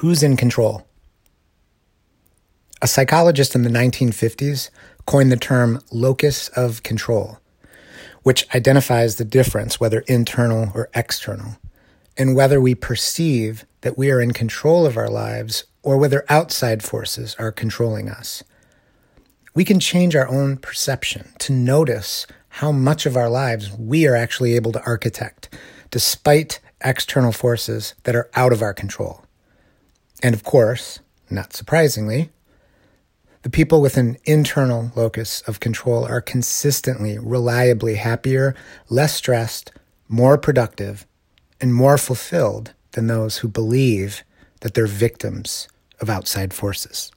Who's in control? A psychologist in the 1950s coined the term locus of control, which identifies the difference, whether internal or external, and whether we perceive that we are in control of our lives or whether outside forces are controlling us. We can change our own perception to notice how much of our lives we are actually able to architect, despite external forces that are out of our control. And of course, not surprisingly, the people with an internal locus of control are consistently, reliably happier, less stressed, more productive, and more fulfilled than those who believe that they're victims of outside forces.